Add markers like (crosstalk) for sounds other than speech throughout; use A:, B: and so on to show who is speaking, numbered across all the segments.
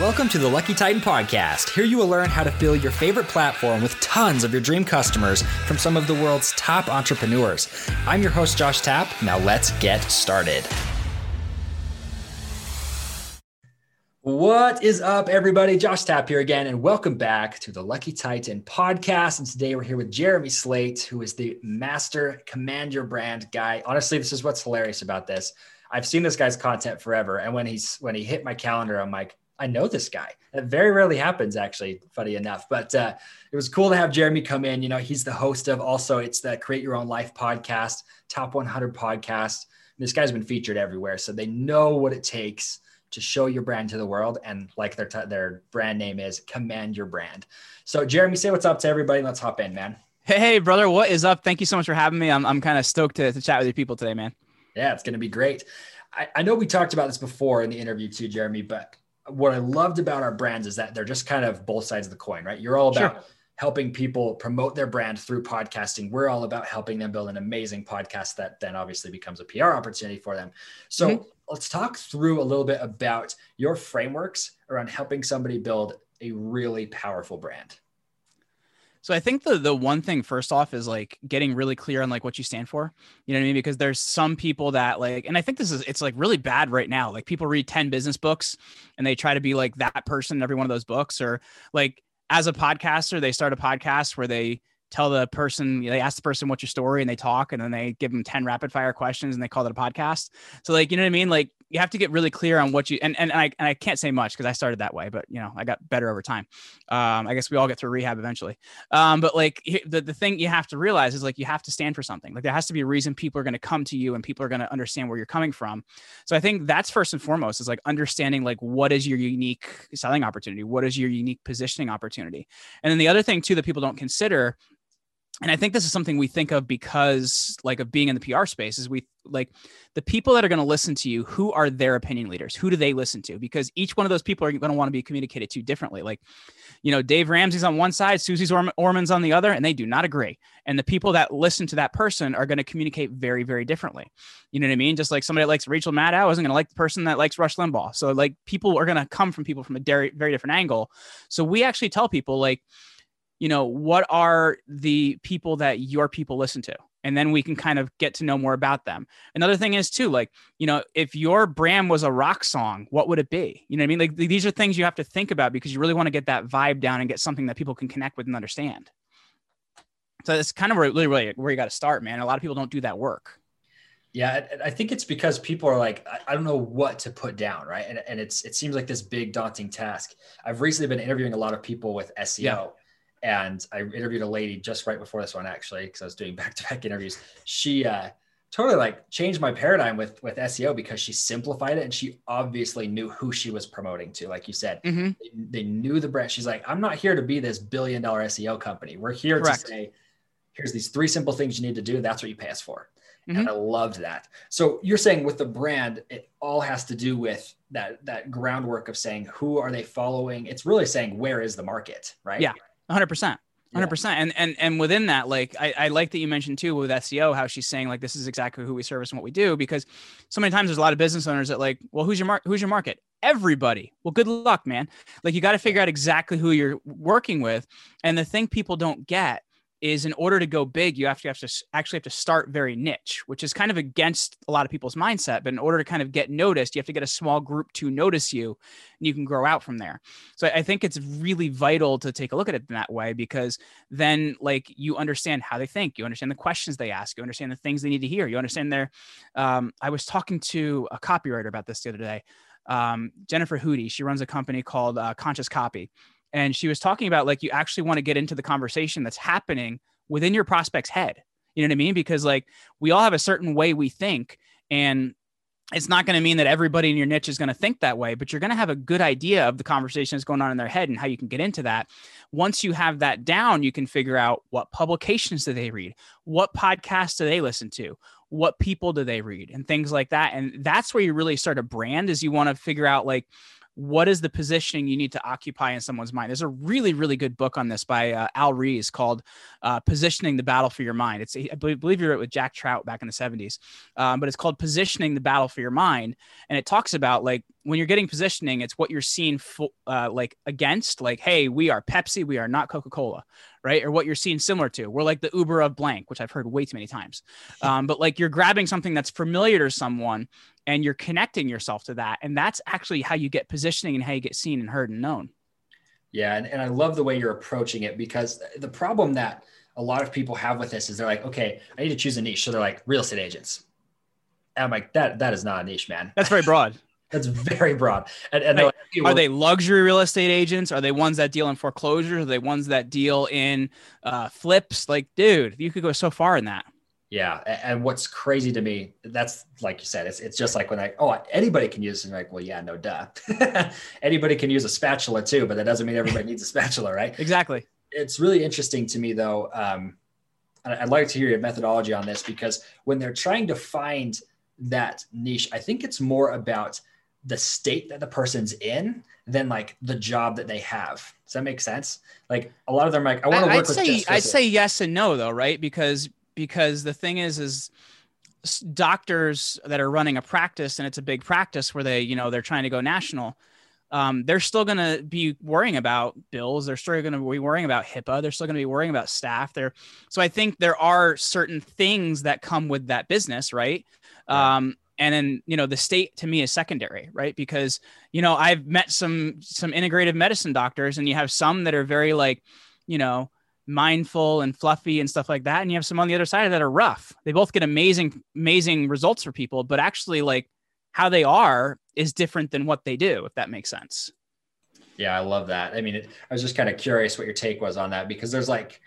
A: Welcome to the Lucky Titan Podcast. Here you will learn how to fill your favorite platform with tons of your dream customers from some of the world's top entrepreneurs. I'm your host, Josh Tapp. Now let's get started. What is up, everybody? Josh Tapp here again, and welcome back to the Lucky Titan podcast. And today we're here with Jeremy Slate, who is the master command your brand guy. Honestly, this is what's hilarious about this. I've seen this guy's content forever, and when he's when he hit my calendar, I'm like, I know this guy. That very rarely happens, actually, funny enough. But uh, it was cool to have Jeremy come in. You know, he's the host of also it's the Create Your Own Life podcast, Top 100 podcast. This guy's been featured everywhere, so they know what it takes to show your brand to the world. And like their t- their brand name is, command your brand. So Jeremy, say what's up to everybody. Let's hop in, man.
B: Hey, hey, brother, what is up? Thank you so much for having me. I'm I'm kind of stoked to, to chat with you people today, man.
A: Yeah, it's going to be great. I, I know we talked about this before in the interview too, Jeremy, but what I loved about our brands is that they're just kind of both sides of the coin, right? You're all about sure. helping people promote their brand through podcasting. We're all about helping them build an amazing podcast that then obviously becomes a PR opportunity for them. So mm-hmm. let's talk through a little bit about your frameworks around helping somebody build a really powerful brand.
B: So I think the the one thing first off is like getting really clear on like what you stand for. You know what I mean? Because there's some people that like, and I think this is it's like really bad right now. Like people read 10 business books and they try to be like that person in every one of those books, or like as a podcaster, they start a podcast where they tell the person they ask the person what's your story and they talk and then they give them 10 rapid fire questions and they call it a podcast so like you know what i mean like you have to get really clear on what you and and, and I and I can't say much because I started that way, but you know I got better over time. Um, I guess we all get through rehab eventually. Um, but like the the thing you have to realize is like you have to stand for something. Like there has to be a reason people are going to come to you and people are going to understand where you're coming from. So I think that's first and foremost is like understanding like what is your unique selling opportunity, what is your unique positioning opportunity, and then the other thing too that people don't consider and I think this is something we think of because like of being in the PR space is we like the people that are going to listen to you who are their opinion leaders? Who do they listen to? Because each one of those people are going to want to be communicated to differently. Like you know Dave Ramsey's on one side Suze Orman's on the other and they do not agree. And the people that listen to that person are going to communicate very very differently. You know what I mean? Just like somebody that likes Rachel Maddow isn't going to like the person that likes Rush Limbaugh. So like people are going to come from people from a very very different angle. So we actually tell people like you know, what are the people that your people listen to? And then we can kind of get to know more about them. Another thing is too, like, you know, if your brand was a rock song, what would it be? You know what I mean? Like these are things you have to think about because you really want to get that vibe down and get something that people can connect with and understand. So that's kind of really, really where you got to start, man. A lot of people don't do that work.
A: Yeah, I think it's because people are like, I don't know what to put down, right? And, and it's it seems like this big daunting task. I've recently been interviewing a lot of people with SEO, yeah and I interviewed a lady just right before this one actually because I was doing back to back interviews. She uh, totally like changed my paradigm with with SEO because she simplified it and she obviously knew who she was promoting to. Like you said, mm-hmm. they, they, knew the brand. She's like, I'm not here to be this billion dollar SEO company. We're here Correct. to say, here's these three simple things you need to do. That's what you pay us for. Mm-hmm. And I loved that. So you're saying with the brand, it all has to do with that that groundwork of saying who are they following. It's really saying where is the market, right?
B: Yeah hundred percent. Hundred percent, and and and within that, like I, I like that you mentioned too with SEO how she's saying like this is exactly who we service and what we do because so many times there's a lot of business owners that like, well, who's your who's your market? Everybody. Well, good luck, man. Like you got to figure out exactly who you're working with, and the thing people don't get is in order to go big, you have to have to actually have to start very niche, which is kind of against a lot of people's mindset. But in order to kind of get noticed, you have to get a small group to notice you, and you can grow out from there. So I think it's really vital to take a look at it in that way because then, like, you understand how they think, you understand the questions they ask, you understand the things they need to hear, you understand their. Um, I was talking to a copywriter about this the other day. Um, Jennifer Hootie, she runs a company called uh, Conscious Copy and she was talking about like you actually want to get into the conversation that's happening within your prospect's head you know what i mean because like we all have a certain way we think and it's not going to mean that everybody in your niche is going to think that way, but you're going to have a good idea of the conversation that's going on in their head and how you can get into that. Once you have that down, you can figure out what publications do they read, what podcasts do they listen to, what people do they read, and things like that. And that's where you really start a brand. Is you want to figure out like what is the positioning you need to occupy in someone's mind? There's a really, really good book on this by uh, Al Ries called uh, "Positioning the Battle for Your Mind." It's I believe you wrote it with Jack Trout back in the '70s, um, but it's called "Positioning the Battle for Your Mind," and it talks about like when you're getting positioning, it's what you're seeing fo- uh, like against, like, hey, we are Pepsi, we are not Coca Cola, right? Or what you're seeing similar to. We're like the Uber of blank, which I've heard way too many times. (laughs) Um, but like you're grabbing something that's familiar to someone and you're connecting yourself to that. And that's actually how you get positioning and how you get seen and heard and known.
A: Yeah. And, and I love the way you're approaching it because the problem that a lot of people have with this is they're like, okay, I need to choose a niche. So they're like real estate agents. And I'm like, that that is not a niche, man.
B: That's very broad. (laughs)
A: That's very broad. And, and
B: like, are they luxury real estate agents? Are they ones that deal in foreclosures? Are they ones that deal in uh, flips? Like, dude, you could go so far in that.
A: Yeah, and what's crazy to me, that's like you said, it's it's just like when I oh anybody can use it. Like, well, yeah, no duh. (laughs) anybody can use a spatula too, but that doesn't mean everybody needs a spatula, right?
B: Exactly.
A: It's really interesting to me though. Um, I'd like to hear your methodology on this because when they're trying to find that niche, I think it's more about the state that the person's in than like the job that they have. Does that make sense? Like a lot of them, like I want to work
B: I'd with. Say, I'd say yes and no though, right? Because because the thing is, is doctors that are running a practice and it's a big practice where they, you know, they're trying to go national. Um, they're still going to be worrying about bills. They're still going to be worrying about HIPAA. They're still going to be worrying about staff. There, so I think there are certain things that come with that business, right? right. Um, and then you know the state to me is secondary right? Because you know i've met some some integrative medicine doctors and you have some that are very like you know mindful and fluffy and stuff like that. And you have some on the other side that are rough. They both get amazing amazing results for people but actually like how they are is different than what they do if that makes sense.
A: Yeah i love that. I mean it, i was just kind of curious what your take was on that because there's like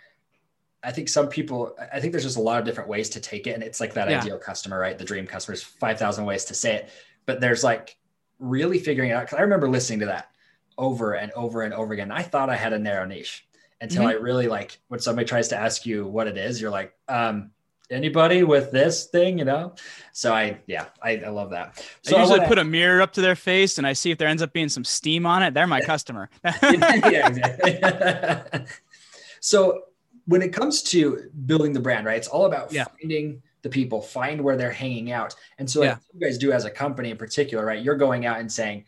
A: I think some people, I think there's just a lot of different ways to take it. And it's like that yeah. ideal customer, right? The dream customer is 5,000 ways to say it. But there's like really figuring it out. Cause I remember listening to that over and over and over again. I thought I had a narrow niche until mm-hmm. I really like when somebody tries to ask you what it is, you're like, um, anybody with this thing, you know? So I, yeah, I, I love that. So
B: I usually I put a mirror up to their face and I see if there ends up being some steam on it. They're my (laughs) customer. (laughs) yeah,
A: exactly. (laughs) so when it comes to building the brand, right? It's all about yeah. finding the people, find where they're hanging out. And so, yeah. you guys do as a company in particular, right? You're going out and saying,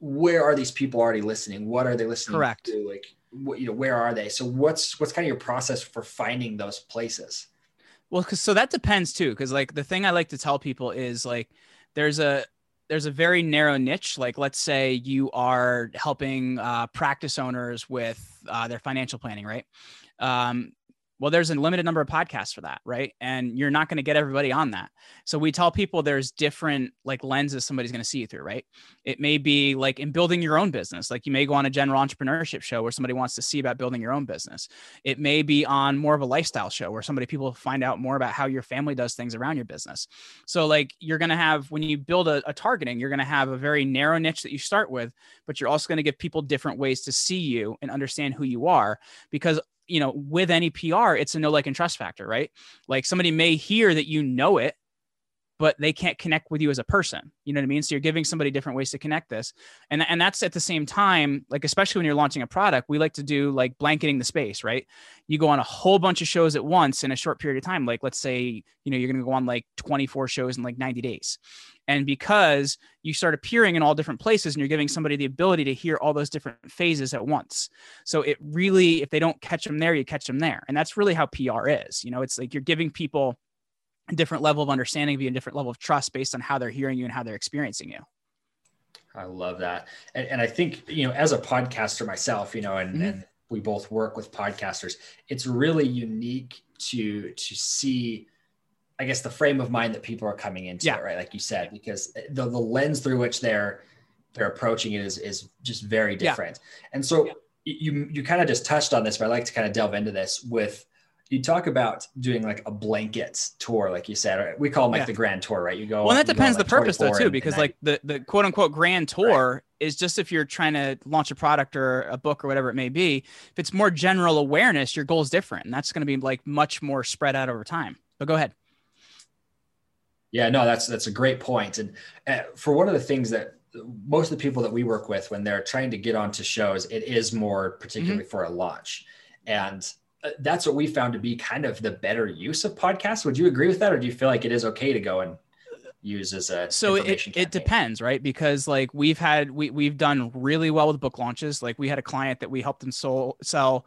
A: where are these people already listening? What are they listening
B: Correct.
A: to? Like, what, you know, where are they? So, what's what's kind of your process for finding those places?
B: Well, cause so that depends too. Cause like the thing I like to tell people is like, there's a there's a very narrow niche. Like, let's say you are helping uh, practice owners with uh, their financial planning, right? Um, well there's a limited number of podcasts for that right? And you're not going to get everybody on that. So we tell people there's different like lenses somebody's going to see you through right? It may be like in building your own business. Like you may go on a general entrepreneurship show where somebody wants to see about building your own business. It may be on more of a lifestyle show where somebody people find out more about how your family does things around your business. So like you're going to have when you build a, a targeting you're going to have a very narrow niche that you start with but you're also going to give people different ways to see you and understand who you are because you know, with any PR, it's a no like and trust factor, right? Like somebody may hear that you know it, but they can't connect with you as a person. You know what I mean? So you're giving somebody different ways to connect this. And, and that's at the same time, like, especially when you're launching a product, we like to do like blanketing the space, right? You go on a whole bunch of shows at once in a short period of time. Like, let's say, you know, you're going to go on like 24 shows in like 90 days. And because you start appearing in all different places and you're giving somebody the ability to hear all those different phases at once. So it really, if they don't catch them there, you catch them there. And that's really how PR is. You know, it's like you're giving people different level of understanding of you, and different level of trust based on how they're hearing you and how they're experiencing you.
A: I love that. And, and I think, you know, as a podcaster myself, you know, and, mm-hmm. and we both work with podcasters, it's really unique to, to see, I guess the frame of mind that people are coming into yeah. it, right? Like you said, because the, the lens through which they're, they're approaching it is, is just very different. Yeah. And so yeah. you, you kind of just touched on this, but I like to kind of delve into this with, you talk about doing like a blanket tour, like you said. We call them like yeah. the grand tour, right? You go.
B: Well, that depends like the purpose though too, because like the the quote unquote grand tour right. is just if you're trying to launch a product or a book or whatever it may be. If it's more general awareness, your goal is different, and that's going to be like much more spread out over time. But go ahead.
A: Yeah, no, that's that's a great point. And uh, for one of the things that most of the people that we work with when they're trying to get onto shows, it is more particularly mm-hmm. for a launch. And that's what we found to be kind of the better use of podcasts. Would you agree with that, or do you feel like it is okay to go and? use as a
B: so it, it depends right because like we've had we, we've done really well with book launches like we had a client that we helped them sell sell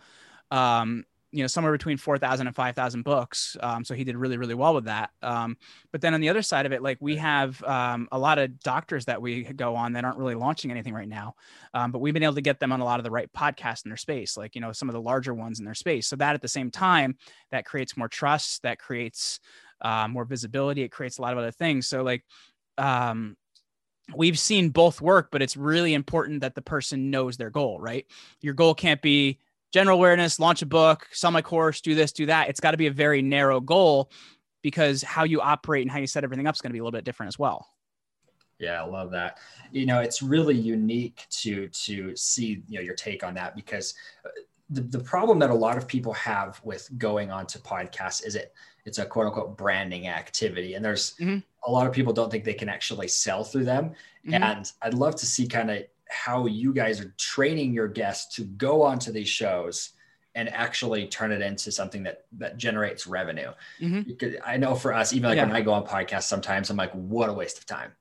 B: um you know somewhere between 4000 and 5000 books. Um, so he did really really well with that. Um, but then on the other side of it like we have um, a lot of doctors that we go on that aren't really launching anything right now. Um, but we've been able to get them on a lot of the right podcasts in their space like you know some of the larger ones in their space. So that at the same time that creates more trust that creates uh, more visibility it creates a lot of other things. So like um, we've seen both work but it's really important that the person knows their goal right? Your goal can't be general awareness, launch a book, sell my course, do this, do that. It's got to be a very narrow goal because how you operate and how you set everything up is going to be a little bit different as well.
A: Yeah, I love that. You know, it's really unique to to see you know your take on that because uh, the, the problem that a lot of people have with going on to podcasts is it it's a quote unquote branding activity and there's mm-hmm. a lot of people don't think they can actually sell through them mm-hmm. and i'd love to see kind of how you guys are training your guests to go onto these shows and actually turn it into something that that generates revenue. Mm-hmm. I know for us, even like yeah. when I go on podcasts, sometimes I'm like, what a waste of time.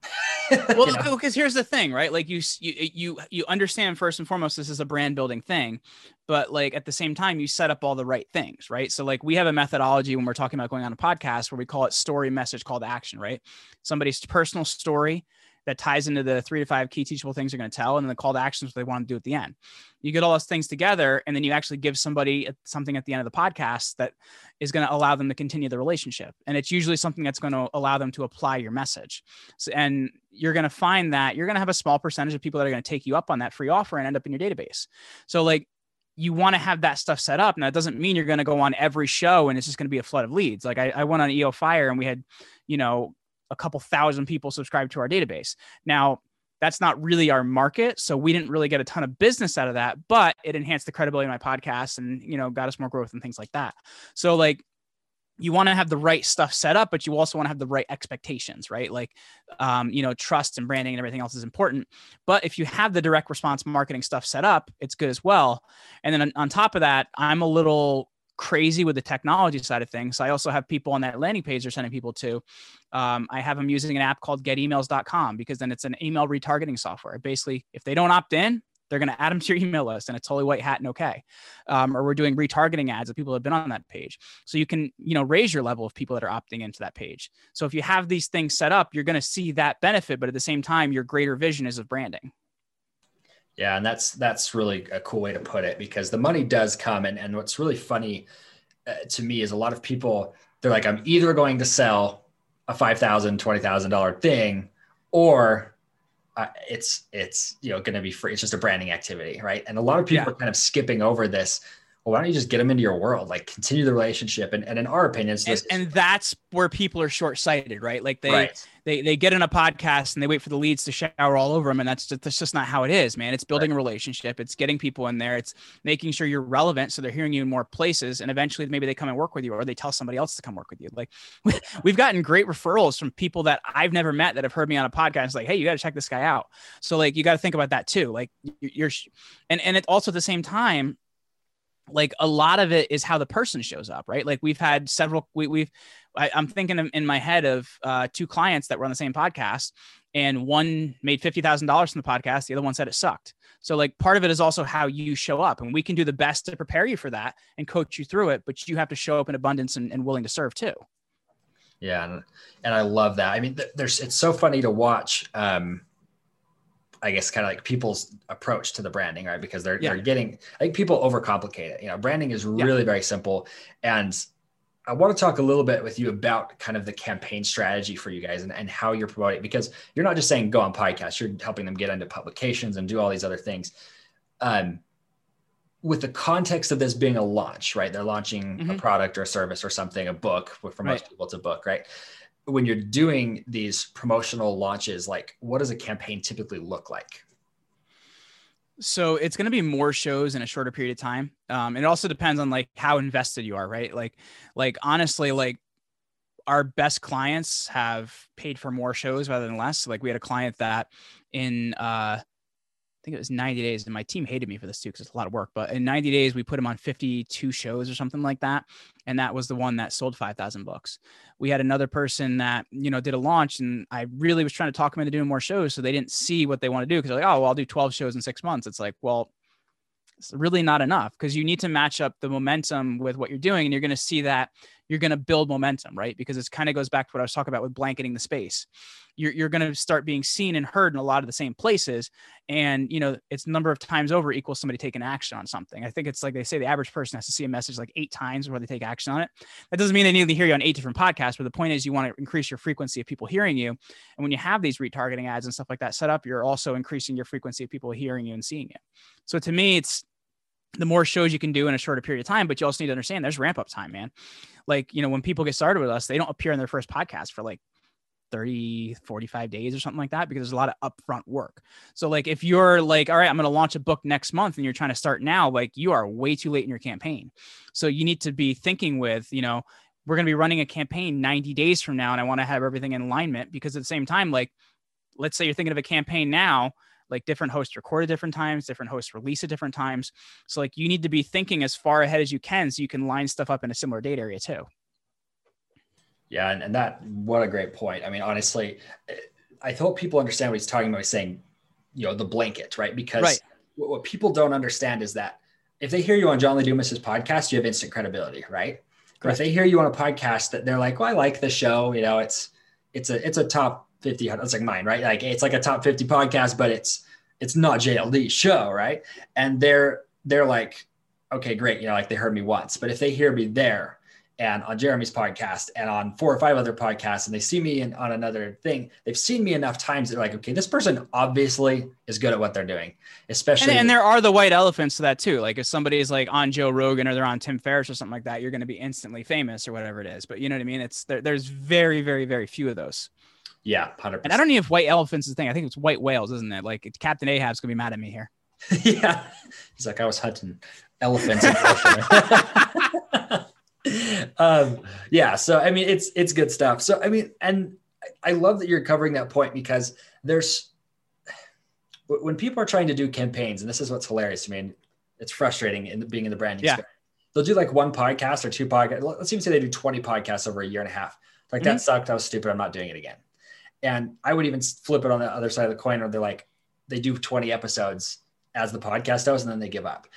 A: (laughs)
B: well, because here's the thing, right? Like you, you, you, you understand first and foremost, this is a brand building thing, but like at the same time, you set up all the right things, right? So like we have a methodology when we're talking about going on a podcast where we call it story, message, call to action, right? Somebody's personal story that ties into the three to five key teachable things you're going to tell and then the call to actions they want to do at the end you get all those things together and then you actually give somebody something at the end of the podcast that is going to allow them to continue the relationship and it's usually something that's going to allow them to apply your message so, and you're going to find that you're going to have a small percentage of people that are going to take you up on that free offer and end up in your database so like you want to have that stuff set up. Now, it doesn't mean you're going to go on every show and it's just going to be a flood of leads. Like I, I went on EO Fire and we had, you know, a couple thousand people subscribed to our database. Now, that's not really our market, so we didn't really get a ton of business out of that, but it enhanced the credibility of my podcast and, you know, got us more growth and things like that. So like you want to have the right stuff set up, but you also want to have the right expectations, right? Like, um, you know, trust and branding and everything else is important. But if you have the direct response marketing stuff set up, it's good as well. And then on, on top of that, I'm a little crazy with the technology side of things. I also have people on that landing page they're sending people to. Um, I have them using an app called getemails.com because then it's an email retargeting software. Basically, if they don't opt in, they're going to add them to your email list and it's totally white hat and okay. Um, or we're doing retargeting ads of people that have been on that page. So you can, you know, raise your level of people that are opting into that page. So if you have these things set up, you're going to see that benefit, but at the same time, your greater vision is of branding.
A: Yeah, and that's that's really a cool way to put it because the money does come, and and what's really funny uh, to me is a lot of people they're like, I'm either going to sell a five thousand, twenty thousand dollar thing, or uh, it's it's you know going to be free. It's just a branding activity, right? And a lot of people yeah. are kind of skipping over this well, why don't you just get them into your world? Like continue the relationship. And, and in our opinion,
B: and, and, that's where people are short sighted, right? Like they, right. they, they get in a podcast and they wait for the leads to shower all over them. And that's just, that's just not how it is, man. It's building right. a relationship. It's getting people in there. It's making sure you're relevant. So they're hearing you in more places. And eventually maybe they come and work with you or they tell somebody else to come work with you. Like (laughs) we've gotten great referrals from people that I've never met that have heard me on a podcast. It's Like, Hey, you got to check this guy out. So like, you got to think about that too. Like you're, and, and it also at the same time, like a lot of it is how the person shows up, right? Like we've had several, we, we've, I, am thinking in my head of uh, two clients that were on the same podcast, and one made fifty thousand dollars from the podcast. The other one said it sucked. So like part of it is also how you show up, and we can do the best to prepare you for that and coach you through it. But you have to show up in abundance and, and willing to serve too.
A: Yeah, and, and I love that. I mean, there's it's so funny to watch. Um, I guess kind of like people's approach to the branding, right? Because they're yeah. they're getting I think people overcomplicate it. You know, branding is really yeah. very simple. And I want to talk a little bit with you about kind of the campaign strategy for you guys and, and how you're promoting because you're not just saying go on podcasts, you're helping them get into publications and do all these other things. Um, with the context of this being a launch, right? They're launching mm-hmm. a product or a service or something, a book. For most right. people, it's a book, right? When you're doing these promotional launches, like what does a campaign typically look like?
B: So it's going to be more shows in a shorter period of time. Um, and it also depends on like how invested you are, right? Like, like honestly, like our best clients have paid for more shows rather than less. Like we had a client that in uh, think it was 90 days, and my team hated me for this too because it's a lot of work. But in 90 days, we put him on 52 shows or something like that, and that was the one that sold 5,000 books. We had another person that you know did a launch, and I really was trying to talk them into doing more shows, so they didn't see what they want to do because they're like, oh, well, I'll do 12 shows in six months. It's like, well, it's really not enough because you need to match up the momentum with what you're doing, and you're going to see that you're going to build momentum, right? Because it kind of goes back to what I was talking about with blanketing the space. You're, you're going to start being seen and heard in a lot of the same places. And, you know, it's number of times over equals somebody taking action on something. I think it's like they say the average person has to see a message like eight times before they take action on it. That doesn't mean they need to hear you on eight different podcasts, but the point is you want to increase your frequency of people hearing you. And when you have these retargeting ads and stuff like that set up, you're also increasing your frequency of people hearing you and seeing you. So to me, it's the more shows you can do in a shorter period of time, but you also need to understand there's ramp up time, man. Like, you know, when people get started with us, they don't appear in their first podcast for like 30, 45 days or something like that because there's a lot of upfront work. So, like, if you're like, all right, I'm going to launch a book next month and you're trying to start now, like, you are way too late in your campaign. So, you need to be thinking with, you know, we're going to be running a campaign 90 days from now and I want to have everything in alignment because at the same time, like, let's say you're thinking of a campaign now like different hosts record at different times, different hosts release at different times. So like you need to be thinking as far ahead as you can so you can line stuff up in a similar date area too.
A: Yeah, and, and that what a great point. I mean, honestly, I hope people understand what he's talking about. He's saying, you know, the blanket, right? Because right. What, what people don't understand is that if they hear you on John Lee Dumas's podcast, you have instant credibility, right? But if they hear you on a podcast that they're like, "Well, I like the show," you know, it's it's a it's a top 50 it's like mine right? Like it's like a top 50 podcast but it's it's not jld show right? And they're they're like okay great you know like they heard me once but if they hear me there and on jeremy's podcast and on four or five other podcasts and they see me in, on another thing they've seen me enough times that they're like okay this person obviously is good at what they're doing especially
B: and, and there are the white elephants to that too. Like if somebody's like on joe rogan or they're on tim ferriss or something like that you're going to be instantly famous or whatever it is but you know what i mean? It's there, there's very very very few of those
A: yeah, 100%.
B: And I don't even know if white elephants is the thing. I think it's white whales, isn't it? Like Captain Ahab's gonna be mad at me here. (laughs)
A: yeah, he's like, I was hunting elephants. (laughs) um, yeah, so I mean, it's it's good stuff. So I mean, and I love that you're covering that point because there's when people are trying to do campaigns, and this is what's hilarious I mean, it's frustrating in the, being in the branding
B: yeah.
A: space. They'll do like one podcast or two podcasts. Let's even say they do 20 podcasts over a year and a half. Like mm-hmm. that sucked. I was stupid. I'm not doing it again. And I would even flip it on the other side of the coin or they're like, they do 20 episodes as the podcast host and then they give up.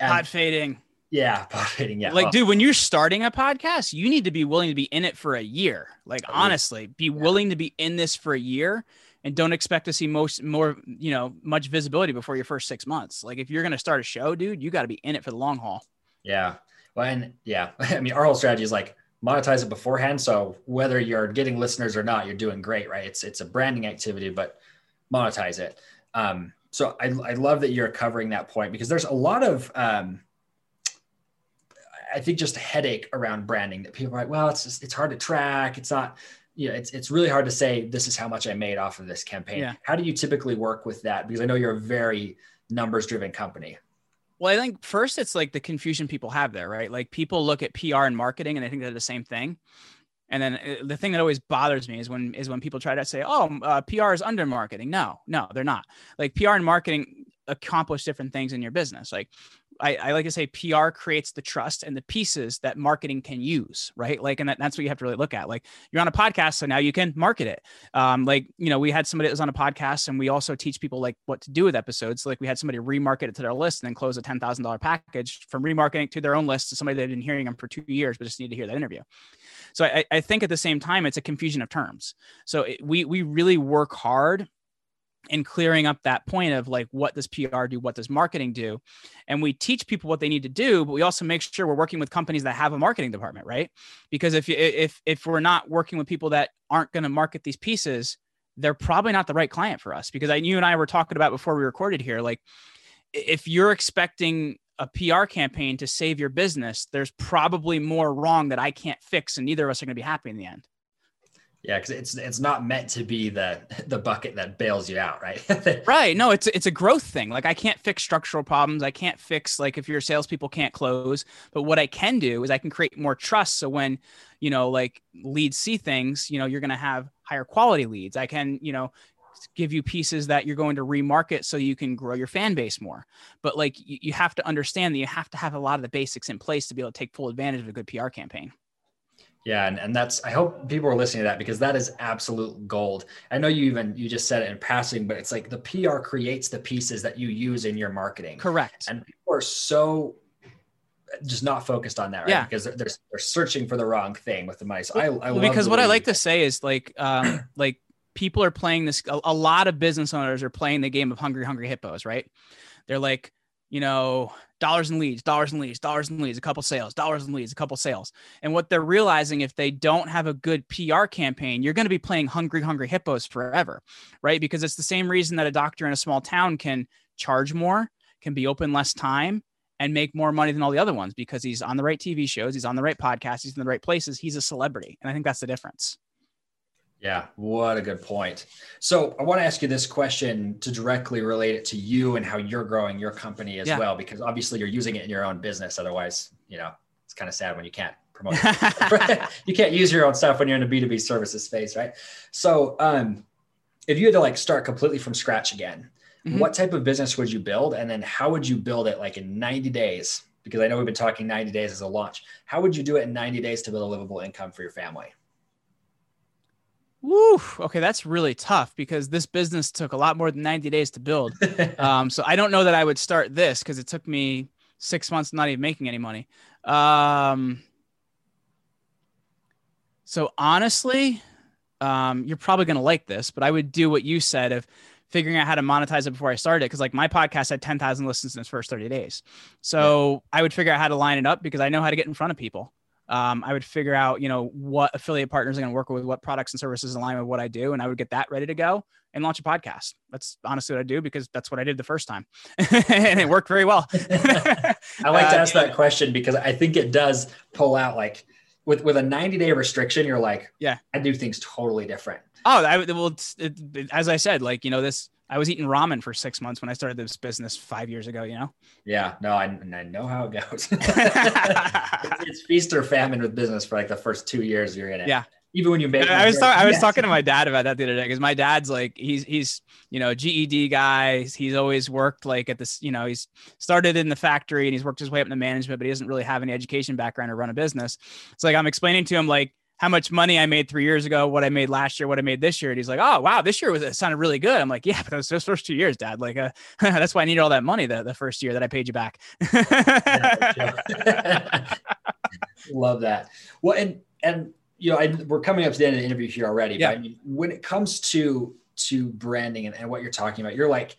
B: And Pod fading.
A: Yeah, (laughs) pod fading. Yeah.
B: Like, oh. dude, when you're starting a podcast, you need to be willing to be in it for a year. Like, oh, honestly, be yeah. willing to be in this for a year and don't expect to see most more, you know, much visibility before your first six months. Like, if you're going to start a show, dude, you got to be in it for the long haul.
A: Yeah. Well, and yeah, (laughs) I mean, our whole strategy is like, monetize it beforehand. So whether you're getting listeners or not, you're doing great, right? It's it's a branding activity, but monetize it. Um, so I, I love that you're covering that point because there's a lot of um, I think just a headache around branding that people are like, well, it's just, it's hard to track. It's not, you know, it's it's really hard to say this is how much I made off of this campaign. Yeah. How do you typically work with that? Because I know you're a very numbers driven company.
B: Well, I think first it's like the confusion people have there, right? Like people look at PR and marketing and they think they're the same thing. And then uh, the thing that always bothers me is when is when people try to say, "Oh, uh, PR is under marketing." No, no, they're not. Like PR and marketing accomplish different things in your business. Like I, I, like to say PR creates the trust and the pieces that marketing can use, right? Like, and that, that's what you have to really look at. Like, you're on a podcast, so now you can market it. Um, like, you know, we had somebody that was on a podcast, and we also teach people like what to do with episodes. So, like, we had somebody remarket it to their list and then close a ten thousand dollar package from remarketing to their own list to somebody that had been hearing them for two years, but just need to hear that interview. So, I, I think at the same time, it's a confusion of terms. So, it, we we really work hard and clearing up that point of like what does PR do, what does marketing do, and we teach people what they need to do, but we also make sure we're working with companies that have a marketing department, right? Because if you, if if we're not working with people that aren't going to market these pieces, they're probably not the right client for us. Because I, you and I were talking about before we recorded here, like if you're expecting a PR campaign to save your business, there's probably more wrong that I can't fix, and neither of us are going to be happy in the end.
A: Yeah, because it's it's not meant to be the (laughs) the bucket that bails you out, right? (laughs)
B: right. No, it's it's a growth thing. Like I can't fix structural problems. I can't fix like if your salespeople can't close. But what I can do is I can create more trust. So when you know like leads see things, you know you're going to have higher quality leads. I can you know give you pieces that you're going to remarket so you can grow your fan base more. But like you, you have to understand that you have to have a lot of the basics in place to be able to take full advantage of a good PR campaign.
A: Yeah, and, and that's I hope people are listening to that because that is absolute gold. I know you even you just said it in passing, but it's like the PR creates the pieces that you use in your marketing.
B: Correct.
A: And people are so just not focused on that, right?
B: Yeah.
A: Because they're, they're they're searching for the wrong thing with the mice. So I, I
B: Well, because what I like to say is like um (clears throat) like people are playing this a, a lot of business owners are playing the game of hungry hungry hippos, right? They're like, you know, dollars and leads, dollars and leads, dollars and leads, a couple sales, dollars and leads, a couple sales. And what they're realizing if they don't have a good PR campaign, you're going to be playing hungry hungry hippos forever, right? Because it's the same reason that a doctor in a small town can charge more, can be open less time and make more money than all the other ones because he's on the right TV shows, he's on the right podcasts, he's in the right places, he's a celebrity. And I think that's the difference.
A: Yeah, what a good point. So I want to ask you this question to directly relate it to you and how you're growing your company as
B: Yeah.
A: well, because obviously you're using it in your own business. Otherwise, you know, it's kind of sad when you can't promote (laughs) (laughs) you can't use your own stuff when you're in a B2B services space, right? So um, if you had to like start completely from scratch again,
B: Mhm.
A: what type of business would you build? And then how would you build it like in 90 days? Because I know we've been talking 90 days as a launch. How would you do it in 90 days to build a livable income for your family?
B: Woo. Okay, that's really tough because this business took a lot more than 90 days to build. (laughs) Um, so I don't know that I would start this because it took me six months not even making any money. Um, so honestly, um, you're probably gonna like this, but I would do what you said of figuring out how to monetize it before I started. Because like my podcast had 10,000 listens in its first 30 days, so I would figure out how to line it up because I know how to get in front of people. Um, I would figure out, you know, what affiliate partners I'm going to work with, what products and services align with what I do, and I would get that ready to go and launch a podcast. That's honestly what I do because that's what I did the first time, (laughs) and it worked very well. (laughs) (laughs)
A: I like to
B: Uh,
A: ask that question because I think it does pull out like with with a 90 day restriction, you're like,
B: Yeah.
A: I do things totally different.
B: Oh, I well, it- as I said, like you know, this I was eating ramen for six months when I started this business five years ago. You know,
A: Yeah, no, I, I know how it goes. (laughs) it's, it's feast or famine with business for like the first two years you're in it.
B: Yeah.
A: Even when you make,
B: I was. I was talking to my dad about that the other day because my dad's like he's he's you know GED guy. He's always worked like at this. You know, he's started in the factory and he's worked his way up into management, but he doesn't really have any education background or run a business. It's like I'm explaining to him like how much money I made three years ago, what I made last year, what I made this year, and he's like, "Oh wow, this year was it sounded really good." I'm like, "Yeah, (laughs) but those, those first two years, Dad. Like, uh, (laughs) that's why I needed all that money the, the first year that I paid you back." (laughs)
A: Love that. Well, and and you know, I, we're coming up to the end of the interview here already.
B: Yeah.
A: But I mean, when it comes to to branding and, and what you're talking about, you're like,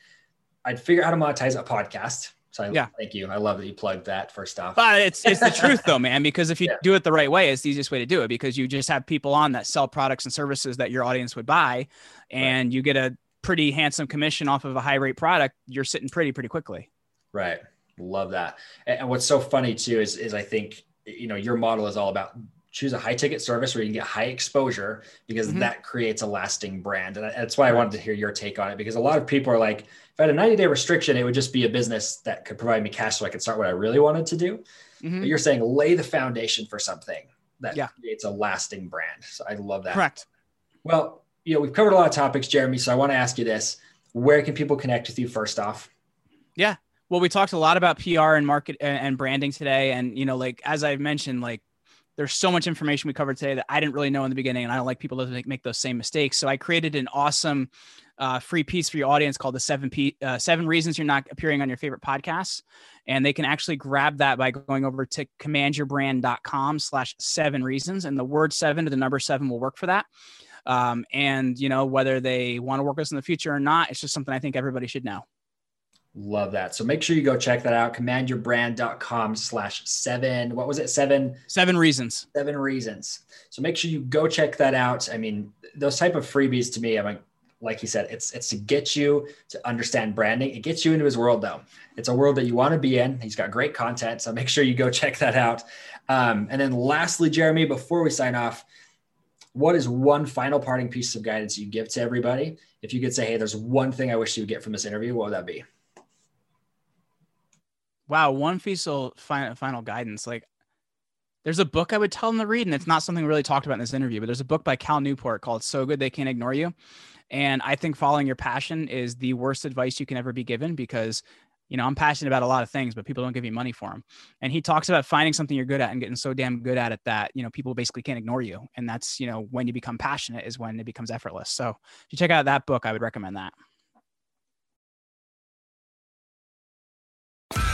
A: I'd figure out how to monetize a podcast. So
B: Yeah.
A: thank you. I love that you plugged that first off.
B: But it's it's the truth though, (laughs) man. Because if you
A: Yeah.
B: do it the right way, it's the easiest way to do it. Because you just have people on that sell products and services that your audience would buy, and you get a pretty handsome commission off of a high rate product. You're sitting pretty pretty quickly.
A: Right. Love that. And, and what's so funny too is is I think you know your model is all about choose a high ticket service where you can get high exposure because
B: Mhm.
A: that creates a lasting brand. And that's why I wanted to hear your take on it because a lot of people are like, if I had a 90 day restriction, it would just be a business that could provide me cash so I could start what I really wanted to do.
B: Mhm.
A: But you're saying lay the foundation for something that
B: Yeah.
A: creates a lasting brand. So I love that.
B: Correct.
A: Well, you know, we've covered a lot of topics, Jeremy. So I want to ask you this. Where can people connect with you first off? Yeah.
B: Well, we talked a lot about PR and market and branding today, and you know, like as I've mentioned, like there's so much information we covered today that I didn't really know in the beginning, and I don't like people to make, make those same mistakes. So I created an awesome uh, free piece for your audience called the seven P uh, seven reasons you're not appearing on your favorite podcasts, and they can actually grab that by going over to commandyourbrand.com slash seven reasons, and the word seven to the number seven will work for that. Um, and you know whether they want to work with us in the future or not, it's just something I think everybody should know.
A: Love that. So make sure you go check that out. Commandyourbrand.com slash seven. What was it? Seven,
B: Seven reasons.
A: seven reasons. So make sure you go check that out. I mean, those type of freebies to me, I'm like, like you said, it's it's to get you to understand branding. It gets you into his world though. It's a world that you want to be in. He's got great content. So make sure you go (laughs) check that out. Um, and then lastly, Jeremy, before we sign off, what is one final parting piece of guidance you give to everybody? If you could say, hey, there's one thing I wish you would get from this interview, what would that be?
B: Wow, one final, final guidance. Like, there's a book I would tell them to read, and it's not something really talked about in this interview, but there's a book by Cal Newport called So Good They Can't Ignore You. And I think following your passion is the worst advice you can ever be given because you know, I'm passionate about a lot of things, but people don't give me money for them. And he talks about finding something you're good at and getting so damn good at it that, you know, people basically can't ignore you. And that's, you know, when you become passionate is when it becomes effortless. So if you check out that book, I would recommend that.